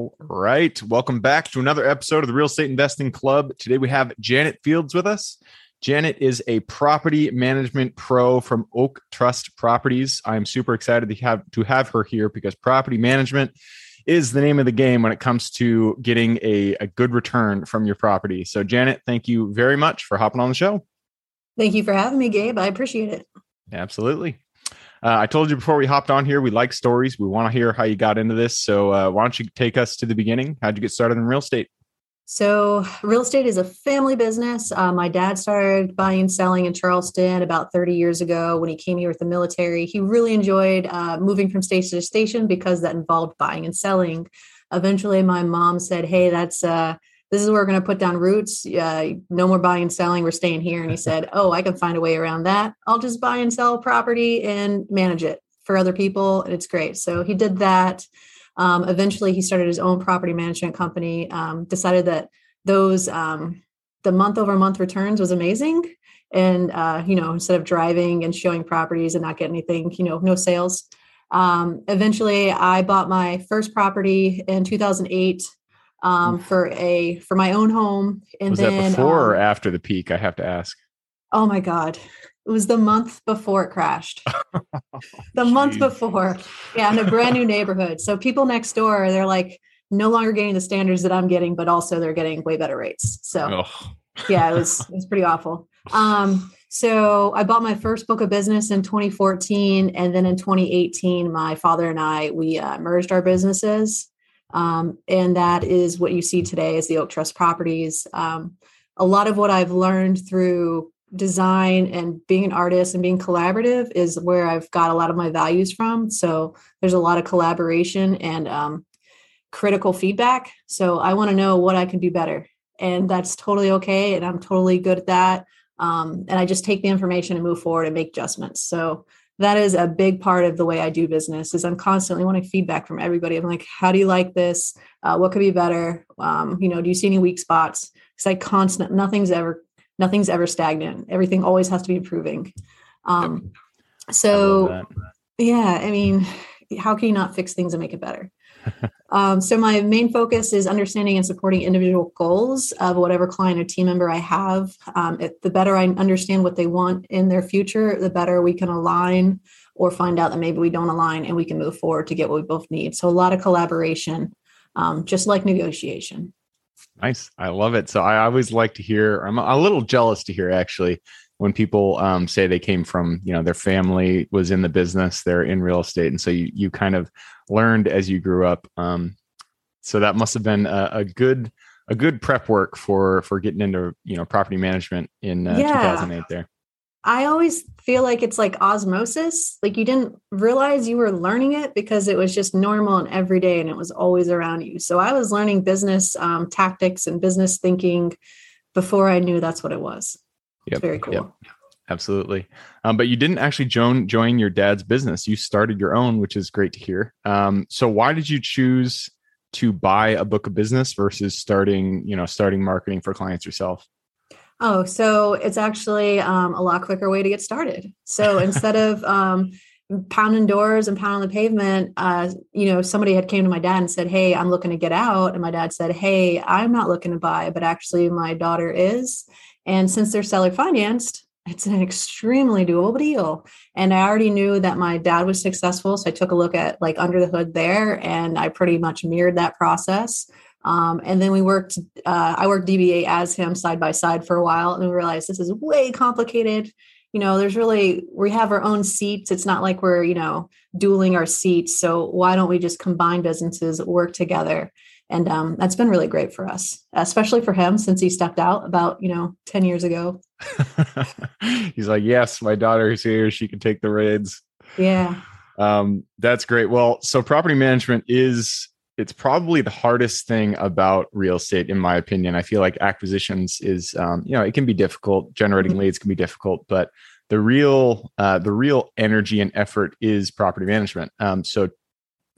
All right. Welcome back to another episode of the Real Estate Investing Club. Today we have Janet Fields with us. Janet is a property management pro from Oak Trust Properties. I'm super excited to have to have her here because property management is the name of the game when it comes to getting a, a good return from your property. So, Janet, thank you very much for hopping on the show. Thank you for having me, Gabe. I appreciate it. Absolutely. Uh, I told you before we hopped on here, we like stories. We want to hear how you got into this. So, uh, why don't you take us to the beginning? How'd you get started in real estate? So, real estate is a family business. Uh, my dad started buying and selling in Charleston about 30 years ago when he came here with the military. He really enjoyed uh, moving from station to station because that involved buying and selling. Eventually, my mom said, Hey, that's uh, this is where we're going to put down roots. Uh, no more buying and selling. We're staying here. And he said, Oh, I can find a way around that. I'll just buy and sell property and manage it for other people. And it's great. So he did that. Um, eventually, he started his own property management company, um, decided that those, um, the month over month returns was amazing. And, uh, you know, instead of driving and showing properties and not getting anything, you know, no sales. Um, eventually, I bought my first property in 2008 um, for a for my own home. And was then, that before um, or after the peak? I have to ask. Oh my god, it was the month before it crashed. the month before, yeah, in a brand new neighborhood. So people next door, they're like no longer getting the standards that I'm getting, but also they're getting way better rates. So oh. yeah, it was it was pretty awful. Um, so I bought my first book of business in 2014, and then in 2018, my father and I we uh, merged our businesses. Um, and that is what you see today as the Oak Trust properties. Um, a lot of what I've learned through design and being an artist and being collaborative is where I've got a lot of my values from. So there's a lot of collaboration and um, critical feedback. So I want to know what I can do better. And that's totally okay. And I'm totally good at that. Um, and I just take the information and move forward and make adjustments. So that is a big part of the way I do business is I'm constantly wanting feedback from everybody. I'm like, how do you like this? Uh, what could be better? Um, you know, do you see any weak spots? Because I constant, nothing's ever, nothing's ever stagnant. Everything always has to be improving. Um, so I yeah, I mean, how can you not fix things and make it better? Um, so my main focus is understanding and supporting individual goals of whatever client or team member I have. Um, it, the better I understand what they want in their future, the better we can align or find out that maybe we don't align and we can move forward to get what we both need. So a lot of collaboration, um, just like negotiation. Nice. I love it. So I always like to hear, I'm a little jealous to hear actually when people um, say they came from you know their family was in the business they're in real estate and so you you kind of learned as you grew up um, so that must have been a, a, good a good prep work for for getting into you know property management in uh, yeah. 2008 there. I always feel like it's like osmosis. Like you didn't realize you were learning it because it was just normal and everyday and it was always around you. So i was learning business um, tactics and business thinking before i knew that's what it was Yep. very cool. Yep. Absolutely. Um, but you didn't actually join join your dad's business. You started your own, which is great to hear. Um, so why did you choose to buy a book of business versus starting, you know, starting marketing for clients yourself? Oh, so it's actually um, a lot quicker way to get started. So instead of um, pounding doors and pounding the pavement, uh, you know, somebody had came to my dad and said, "Hey, I'm looking to get out," and my dad said, "Hey, I'm not looking to buy, but actually my daughter is." And since they're seller financed, it's an extremely doable deal. And I already knew that my dad was successful. So I took a look at like under the hood there and I pretty much mirrored that process. Um, and then we worked, uh, I worked DBA as him side by side for a while and we realized this is way complicated. You know, there's really, we have our own seats. It's not like we're, you know, dueling our seats. So why don't we just combine businesses, work together? And um, that's been really great for us especially for him since he stepped out about you know 10 years ago. He's like yes my daughter is here. She can take the reins yeah. Um, that's great. Well so property management is it's probably the hardest thing about real estate in my opinion. I feel like acquisitions is um, you know it can be difficult. Generating mm-hmm. leads can be difficult but the real uh, the real energy and effort is property management. Um, so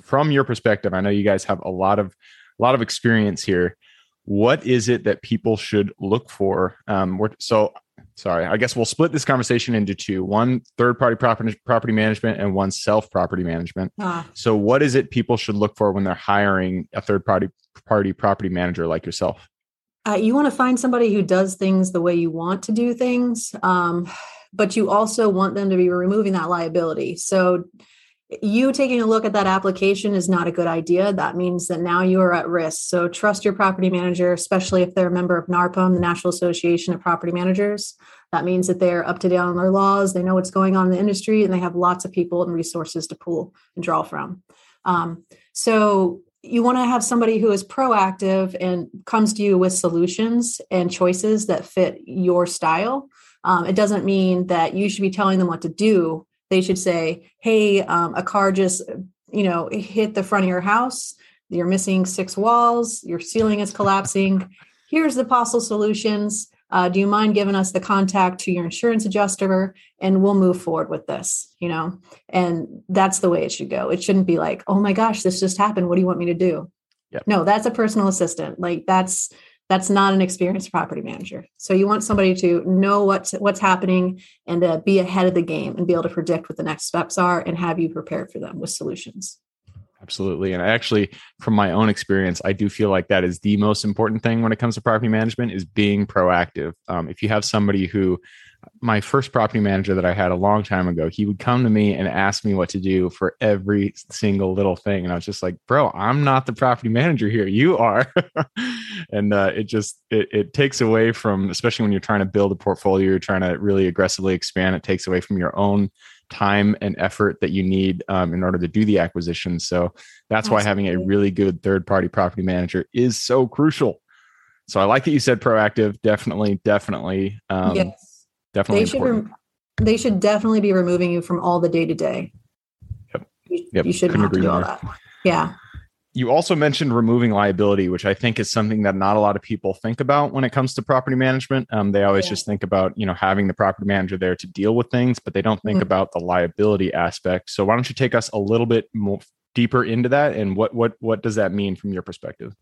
from your perspective i know you guys have a lot of a lot of experience here. What is it that people should look for? Um, so sorry i guess we'll split this conversation into two one third party property property management and one self property management. Ah. so what is it people should look for when they're hiring a third party party property manager like yourself? Uh, you want to find somebody who does things the way you want to do things um, but you also want them to be removing that liability. So you taking a look at that application is not a good idea. That means that now you are at risk. So trust your property manager, especially if they're a member of NARPM, the National Association of Property Managers. That means that they're up to date on their laws, they know what's going on in the industry, and they have lots of people and resources to pull and draw from. Um, so you want to have somebody who is proactive and comes to you with solutions and choices that fit your style. Um, it doesn't mean that you should be telling them what to do they should say, hey, um, a car just, you know, hit the front of your house. You're missing six walls. Your ceiling is collapsing. Here's the possible solutions. Uh, do you mind giving us the contact to your insurance adjuster and we'll move forward with this you know and that's the way it should go it shouldn't be like oh my gosh this just happened what do you want me to do yep. no that's a personal assistant like that's that's not an experienced property manager. So you want somebody to know what's what's happening and to be ahead of the game and be able to predict what the next steps are and have you prepared for them with solutions. Absolutely. And I actually, from my own experience, I do feel like that is the most important thing when it comes to property management is being proactive. Um, if you have somebody who my first property manager that I had a long time ago, he would come to me and ask me what to do for every single little thing. And I was just like, bro, I'm not the property manager here. You are. and uh, it just, it, it takes away from, especially when you're trying to build a portfolio, you're trying to really aggressively expand, it takes away from your own time and effort that you need um, in order to do the acquisition. So that's Absolutely. why having a really good third party property manager is so crucial. So I like that you said proactive. Definitely, definitely. Um, yes definitely they should rem- they should definitely be removing you from all the day to day. Yep. You, yep. you shouldn't Couldn't have to do all that. Yeah. You also mentioned removing liability, which I think is something that not a lot of people think about when it comes to property management. Um, they always yeah. just think about you know having the property manager there to deal with things, but they don't think mm-hmm. about the liability aspect. So why don't you take us a little bit more deeper into that, and what what what does that mean from your perspective?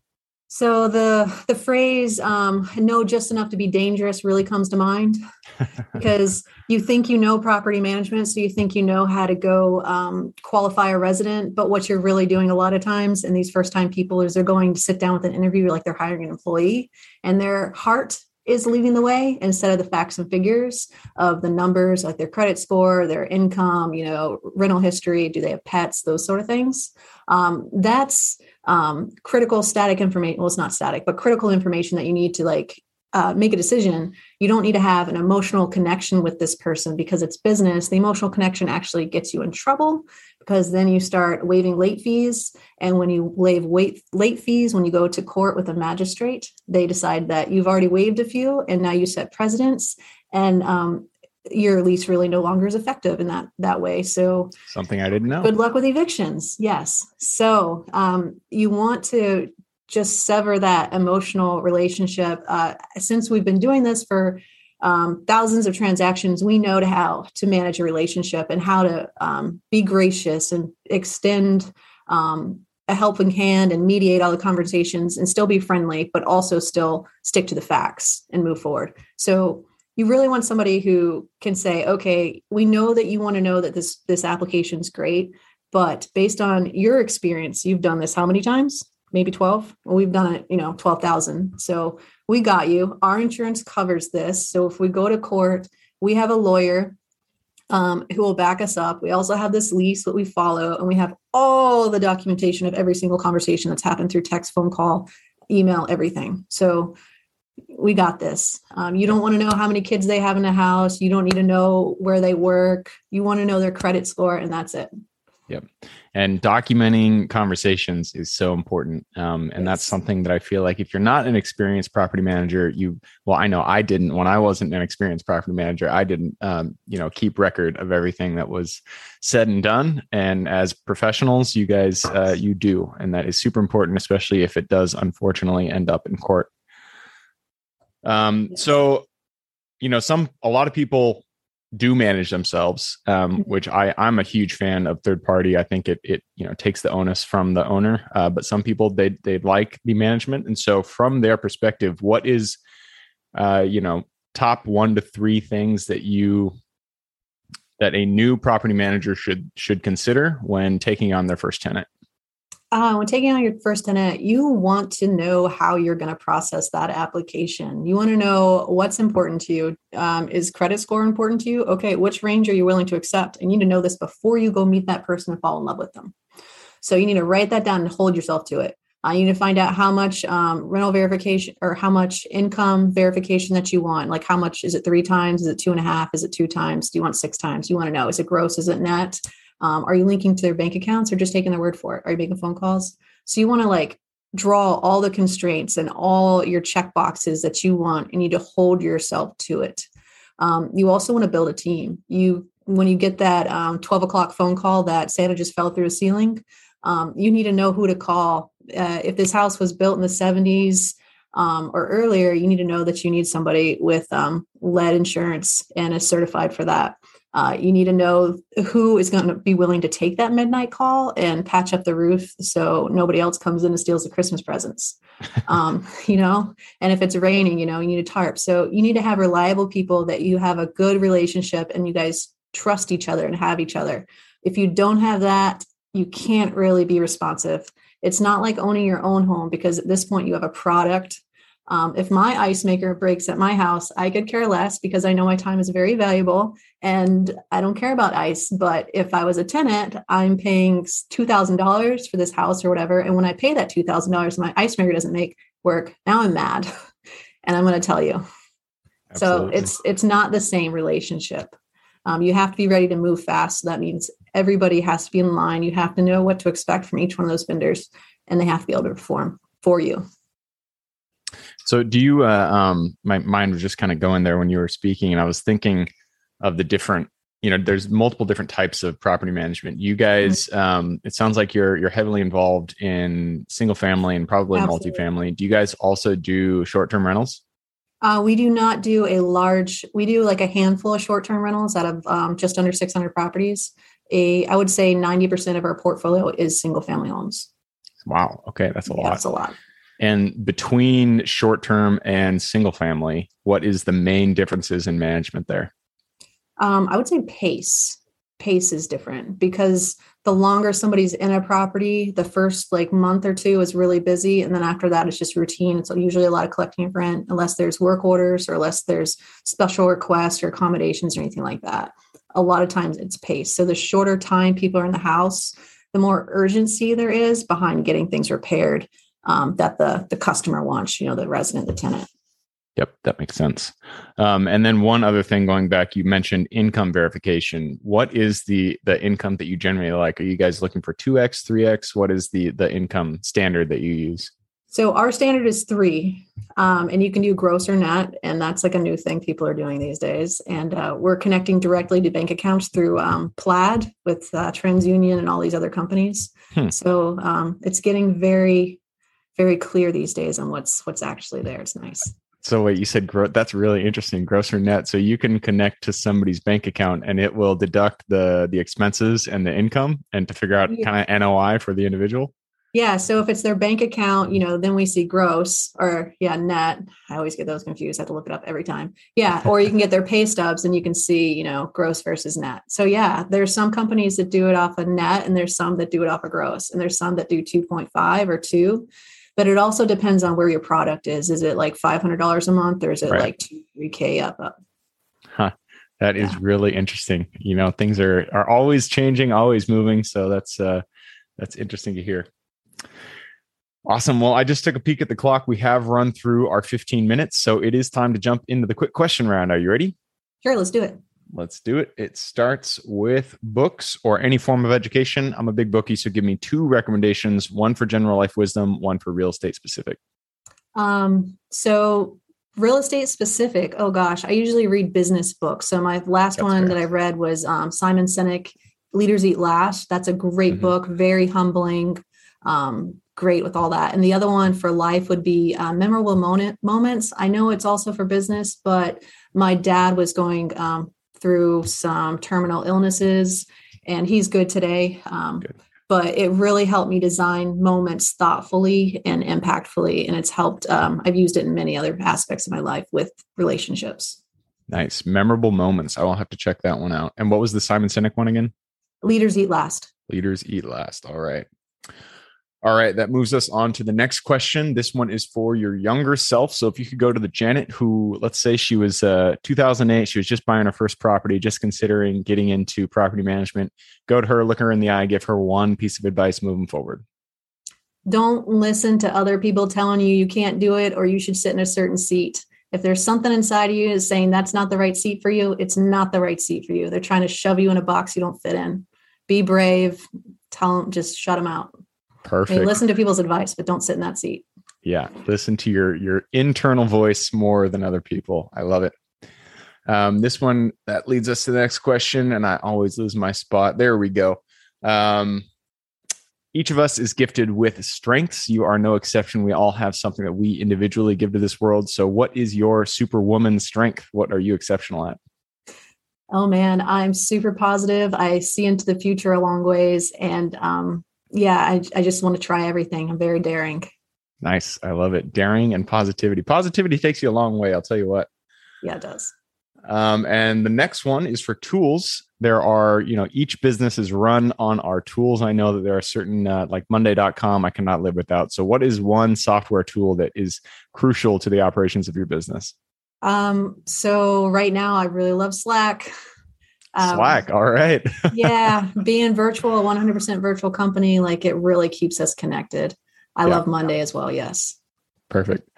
So the the phrase um, "know just enough to be dangerous" really comes to mind because you think you know property management, so you think you know how to go um, qualify a resident. But what you're really doing a lot of times, and these first time people, is they're going to sit down with an interview like they're hiring an employee, and their heart is leading the way instead of the facts and figures of the numbers like their credit score their income you know rental history do they have pets those sort of things um, that's um, critical static information well it's not static but critical information that you need to like uh, make a decision you don't need to have an emotional connection with this person because it's business. The emotional connection actually gets you in trouble because then you start waiving late fees. And when you waive wait, late fees when you go to court with a magistrate they decide that you've already waived a few and now you set precedents and um, your lease really no longer is effective in that that way. So something i didn't know. good luck with evictions. Yes. So um, you want to just sever that emotional relationship. Uh, since we've been doing this for um, thousands of transactions, we know to how to manage a relationship and how to um, be gracious and extend um, a helping hand and mediate all the conversations and still be friendly, but also still stick to the facts and move forward. So you really want somebody who can say, okay, we know that you want to know that this this application is great, but based on your experience, you've done this how many times? maybe 12 well, we've done it you know 12,000 so we got you. Our insurance covers this. So if we go to court we have a lawyer um, who will back us up. We also have this lease that we follow and we have all the documentation of every single conversation that's happened through text phone call email everything. So we got this um, you don't want to know how many kids they have in the house you don't need to know where they work you want to know their credit score and that's it Yep. And documenting conversations is so important. Um, and yes. that's something that I feel like if you're not an experienced property manager, you, well, I know I didn't when I wasn't an experienced property manager, I didn't, um, you know, keep record of everything that was said and done. And as professionals, you guys, uh, you do. And that is super important, especially if it does unfortunately end up in court. Um, yes. so, you know, some, a lot of people do manage themselves, um, mm-hmm. which I I'm a huge fan of third party. I think it it you know takes the onus from the owner. Uh, but some people they they like the management, and so from their perspective, what is uh, you know top one to three things that you that a new property manager should should consider when taking on their first tenant? Uh, when taking on your first tenant, you want to know how you're going to process that application. You want to know what's important to you. Um, is credit score important to you? Okay, which range are you willing to accept? And you need to know this before you go meet that person and fall in love with them. So you need to write that down and hold yourself to it. Uh, you need to find out how much um, rental verification or how much income verification that you want. Like how much is it three times? Is it two and a half? Is it two times? Do you want six times? You want to know is it gross? Is it net? Um, are you linking to their bank accounts or just taking their word for it? Are you making phone calls? So you want to like draw all the constraints and all your check boxes that you want and you need to hold yourself to it. Um, you also want to build a team. You when you get that um, 12 o'clock phone call that Santa just fell through a ceiling, um, you need to know who to call. Uh, if this house was built in the 70s um, or earlier, you need to know that you need somebody with um, lead insurance and is certified for that. Uh, you need to know who is going to be willing to take that midnight call and patch up the roof so nobody else comes in and steals the Christmas presents. Um, you know, and if it's raining, you know, you need a tarp. So you need to have reliable people that you have a good relationship and you guys trust each other and have each other. If you don't have that, you can't really be responsive. It's not like owning your own home because at this point you have a product um, if my ice maker breaks at my house, I could care less because I know my time is very valuable and I don't care about ice. But if I was a tenant, I'm paying $2,000 for this house or whatever. And when I pay that $2,000, my ice maker doesn't make work. Now I'm mad. and I'm going to tell you. Absolutely. So it's it's not the same relationship. Um, you have to be ready to move fast. So that means everybody has to be in line. You have to know what to expect from each one of those vendors, and they have to be able to perform for you. So do you uh, um my mind was just kind of going there when you were speaking and I was thinking of the different you know there's multiple different types of property management. You guys mm-hmm. um it sounds like you're you're heavily involved in single family and probably Absolutely. multifamily. Do you guys also do short-term rentals? Uh, we do not do a large we do like a handful of short-term rentals out of um, just under 600 properties. A I would say 90% of our portfolio is single family homes. Wow. Okay, that's a yeah, lot. That's a lot. And between short term and single family, what is the main differences in management there? Um, I would say pace. Pace is different because the longer somebody's in a property, the first like month or two is really busy. And then after that, it's just routine. It's usually a lot of collecting of rent, unless there's work orders or unless there's special requests or accommodations or anything like that. A lot of times it's pace. So the shorter time people are in the house, the more urgency there is behind getting things repaired um, that the the customer wants, you know, the resident, the tenant. Yep, that makes sense. Um, and then one other thing, going back, you mentioned income verification. What is the the income that you generally like? Are you guys looking for two x, three x? What is the the income standard that you use? So our standard is three, um, and you can do gross or net, and that's like a new thing people are doing these days. And uh, we're connecting directly to bank accounts through um, Plaid with uh, TransUnion and all these other companies. Hmm. So um, it's getting very very clear these days on what's what's actually there. It's nice. So wait, you said gross. That's really interesting. Gross or net. So you can connect to somebody's bank account and it will deduct the the expenses and the income and to figure out yeah. kind of NOI for the individual. Yeah. So if it's their bank account, you mm. know, then we see gross or yeah, net. I always get those confused. I have to look it up every time. Yeah. Or you can get their pay stubs and you can see, you know, gross versus net. So yeah, there's some companies that do it off of net and there's some that do it off of gross and there's some that do 2.5 or two but it also depends on where your product is. Is it like $500 a month or is it right. like 2, 3K up? up? Huh. That is yeah. really interesting. You know, things are, are always changing, always moving. So that's, uh, that's interesting to hear. Awesome. Well, I just took a peek at the clock. We have run through our 15 minutes. So it is time to jump into the quick question round. Are you ready? Sure. Let's do it. Let's do it. It starts with books or any form of education. I'm a big bookie, so give me two recommendations one for general life wisdom, one for real estate specific. Um, so real estate specific. Oh gosh, I usually read business books. So my last That's one fair. that I read was um, Simon Sinek, Leaders Eat Last. That's a great mm-hmm. book, very humbling, um, great with all that. And the other one for life would be uh, memorable moment moments. I know it's also for business, but my dad was going um, through some terminal illnesses, and he's good today. Um, good. but it really helped me design moments thoughtfully and impactfully and it's helped um, i've used it in many other aspects of my life with relationships. Nice. Memorable moments. I will have to check that one out. And what was the simon sinek one again? Leaders eat last. Leaders eat last. All right all right, that moves us on to the next question. This one is for your younger self. So if you could go to the Janet who, let's say she was uh, 2008, she was just buying her first property, just considering getting into property management, go to her, look her in the eye, give her one piece of advice moving forward. Don't listen to other people telling you you can't do it or you should sit in a certain seat. If there's something inside of you is saying that's not the right seat for you, it's not the right seat for you. They're trying to shove you in a box you don't fit in. Be brave. Tell them, just shut them out. Perfect. I mean, listen to people's advice, but don't sit in that seat. Yeah, listen to your your internal voice more than other people. I love it. Um, this one that leads us to the next question, and I always lose my spot. There we go. Um, each of us is gifted with strengths. You are no exception. We all have something that we individually give to this world. So, what is your superwoman strength? What are you exceptional at? Oh man, I'm super positive. I see into the future a long ways, and um, yeah, I, I just want to try everything. I'm very daring. Nice. I love it. Daring and positivity. Positivity takes you a long way. I'll tell you what. Yeah, it does. Um, and the next one is for tools. There are, you know, each business is run on our tools. I know that there are certain, uh, like Monday.com, I cannot live without. So, what is one software tool that is crucial to the operations of your business? Um, so right now, I really love Slack. Um, Slack, all right. yeah, being virtual, a 100% virtual company, like it really keeps us connected. I yeah. love Monday as well. Yes. Perfect.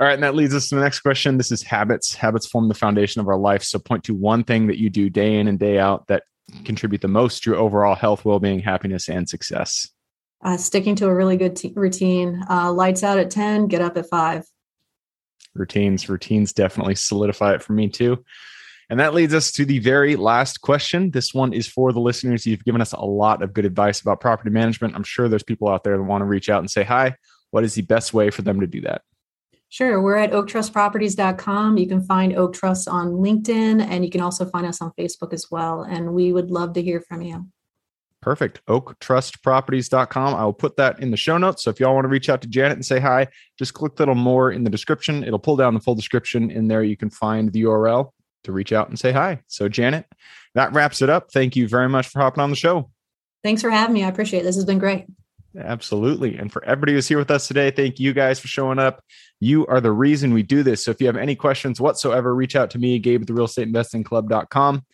All right. And that leads us to the next question. This is habits. Habits form the foundation of our life. So, point to one thing that you do day in and day out that contribute the most to your overall health, well being, happiness, and success. Uh, sticking to a really good t- routine. Uh, lights out at 10, get up at 5. Routines. Routines definitely solidify it for me too. And that leads us to the very last question. This one is for the listeners. You've given us a lot of good advice about property management. I'm sure there's people out there that want to reach out and say hi. What is the best way for them to do that? Sure. We're at oaktrustproperties.com. You can find Oak Trust on LinkedIn and you can also find us on Facebook as well. And we would love to hear from you. Perfect. Oaktrustproperties.com. I will put that in the show notes. So if y'all want to reach out to Janet and say hi, just click a little more in the description. It'll pull down the full description. In there, you can find the URL to reach out and say hi. So, Janet, that wraps it up. Thank you very much for hopping on the show. Thanks for having me. I appreciate it. This has been great. Absolutely. And for everybody who's here with us today, thank you guys for showing up. You are the reason we do this. So if you have any questions whatsoever, reach out to me, Gabe at the real estate investing club.com.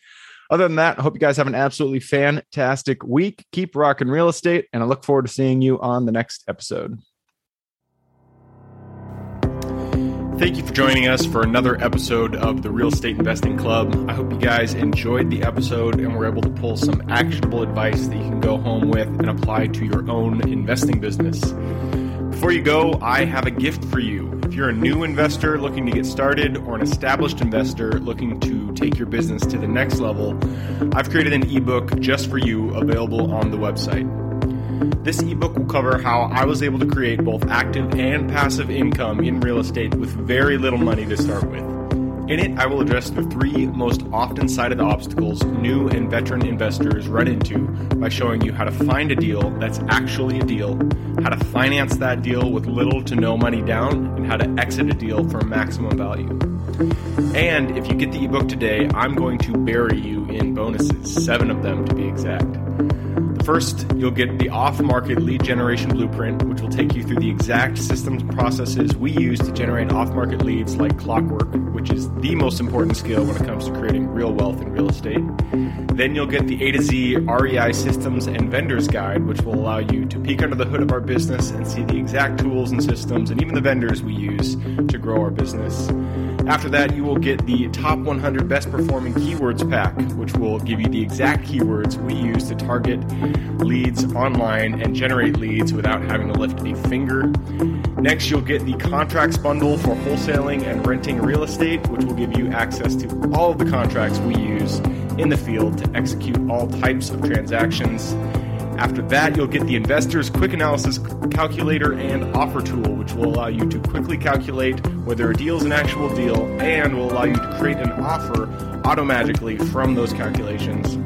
Other than that, I hope you guys have an absolutely fantastic week. Keep rocking real estate, and I look forward to seeing you on the next episode. Thank you for joining us for another episode of the Real Estate Investing Club. I hope you guys enjoyed the episode and were able to pull some actionable advice that you can go home with and apply to your own investing business. Before you go, I have a gift for you. If you're a new investor looking to get started or an established investor looking to take your business to the next level, I've created an ebook just for you available on the website. This ebook will cover how I was able to create both active and passive income in real estate with very little money to start with. In it, I will address the three most often cited obstacles new and veteran investors run into by showing you how to find a deal that's actually a deal, how to finance that deal with little to no money down, and how to exit a deal for maximum value. And if you get the ebook today, I'm going to bury you in bonuses, seven of them to be exact. First, you'll get the off market lead generation blueprint, which will take you through the exact systems and processes we use to generate off market leads like clockwork, which is the most important skill when it comes to creating real wealth in real estate. Then you'll get the A to Z REI systems and vendors guide, which will allow you to peek under the hood of our business and see the exact tools and systems and even the vendors we use to grow our business. After that, you will get the top 100 best performing keywords pack, which will give you the exact keywords we use to target leads online and generate leads without having to lift a finger. Next, you'll get the contracts bundle for wholesaling and renting real estate, which will give you access to all of the contracts we use in the field to execute all types of transactions. After that, you'll get the Investor's Quick Analysis Calculator and Offer Tool, which will allow you to quickly calculate whether a deal is an actual deal and will allow you to create an offer automatically from those calculations.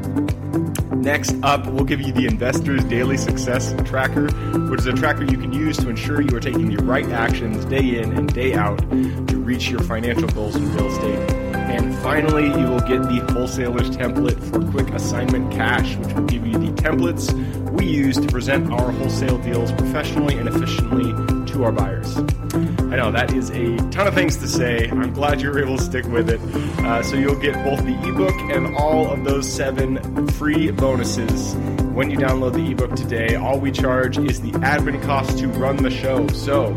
Next up, we'll give you the Investor's Daily Success Tracker, which is a tracker you can use to ensure you are taking the right actions day in and day out to reach your financial goals in real estate. And finally, you will get the wholesaler's template for quick assignment cash, which will give you the templates we use to present our wholesale deals professionally and efficiently to our buyers. I know that is a ton of things to say. I'm glad you're able to stick with it. Uh, so you'll get both the ebook and all of those seven free bonuses when you download the ebook today. All we charge is the admin cost to run the show. So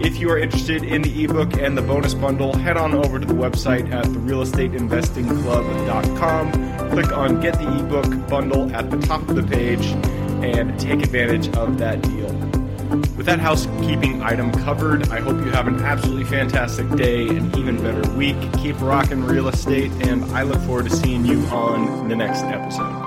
if you are interested in the ebook and the bonus bundle, head on over to the website at therealestateinvestingclub.com. Click on Get the ebook bundle at the top of the page and take advantage of that deal. With that housekeeping item covered, I hope you have an absolutely fantastic day and even better week. Keep rocking real estate, and I look forward to seeing you on the next episode.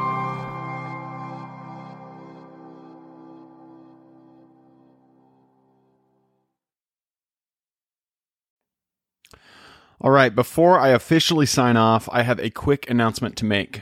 All right, before I officially sign off, I have a quick announcement to make.